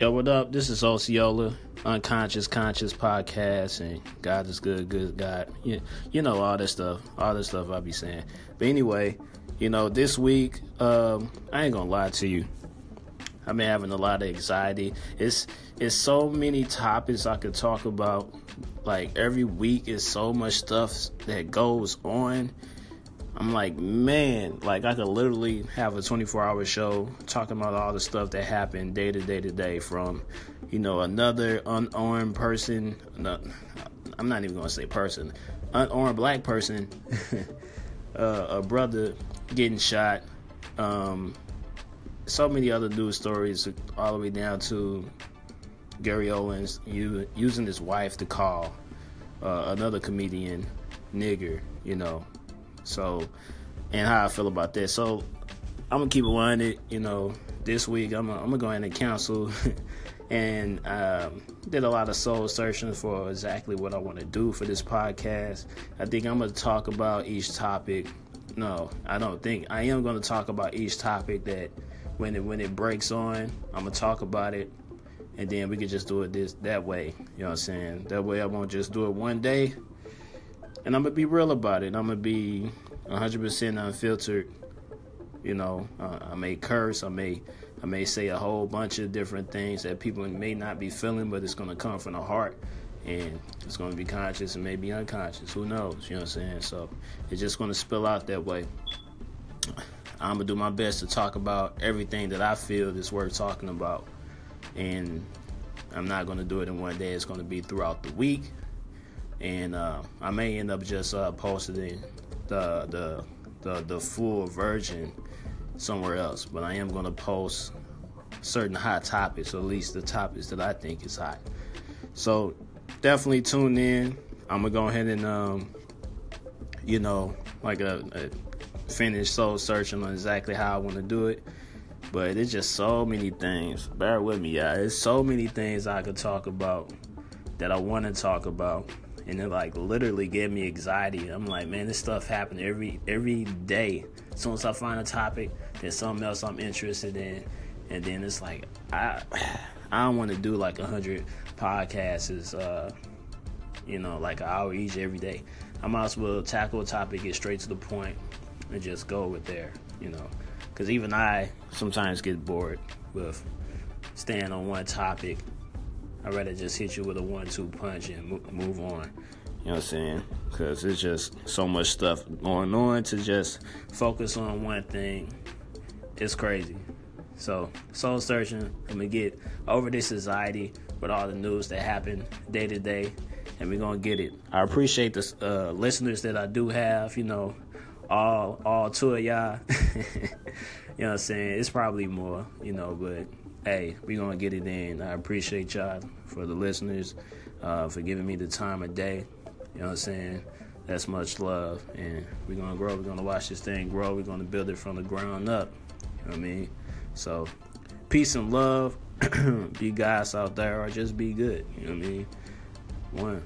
Yo, what up? This is Osceola, Unconscious Conscious Podcast, and God is good, good God. You, you know all this stuff, all this stuff I be saying. But anyway, you know, this week, um, I ain't gonna lie to you. I've been having a lot of anxiety. It's it's so many topics I could talk about. Like every week is so much stuff that goes on I'm like, man, like I could literally have a 24 hour show talking about all the stuff that happened day to day to day from, you know, another unarmed person. I'm not even going to say person, unarmed black person, uh, a brother getting shot. Um, so many other news stories, all the way down to Gary Owens using his wife to call uh, another comedian nigger, you know, so, and how I feel about that. So, I'm gonna keep it 100. You know, this week I'm gonna, I'm gonna go in and counsel, and um, did a lot of soul searching for exactly what I want to do for this podcast. I think I'm gonna talk about each topic. No, I don't think I am gonna talk about each topic that when it when it breaks on, I'm gonna talk about it, and then we can just do it this that way. You know what I'm saying? That way I won't just do it one day and I'm gonna be real about it. I'm gonna be 100% unfiltered. You know, uh, I may curse, I may, I may say a whole bunch of different things that people may not be feeling, but it's gonna come from the heart, and it's gonna be conscious and maybe unconscious. Who knows? You know what I'm saying? So it's just gonna spill out that way. I'm gonna do my best to talk about everything that I feel is worth talking about, and I'm not gonna do it in one day. It's gonna be throughout the week and uh, I may end up just uh, posting the, the the the full version somewhere else. But I am gonna post certain hot topics, or at least the topics that I think is hot. So definitely tune in. I'm gonna go ahead and um, you know, like a, a finish soul searching on exactly how I want to do it. But it's just so many things. Bear with me, y'all. There's so many things I could talk about that I want to talk about and it like literally gave me anxiety. I'm like, man, this stuff happens every every day. As soon as I find a topic, there's something else I'm interested in, and then it's like I I don't want to do like a hundred podcasts, uh, you know, like an hour each every day. I might as well tackle a topic, get straight to the point, and just go with there, you know, because even I sometimes get bored with staying on one topic I'd rather just hit you with a one-two punch and move on. You know what I'm saying? Because it's just so much stuff going on to just focus on one thing. It's crazy. So, soul searching. I'm gonna get over this anxiety with all the news that happen day to day, and we're gonna get it. I appreciate the uh, listeners that I do have. You know, all all two of y'all. you know what I'm saying? It's probably more. You know, but hey, we're gonna get it in. I appreciate y'all for the listeners, uh, for giving me the time of day. You know what I'm saying? That's much love, and we're gonna grow. We're gonna watch this thing grow. We're gonna build it from the ground up. You know what I mean? So, peace and love. be guys out there, or just be good. You know what I mean? One.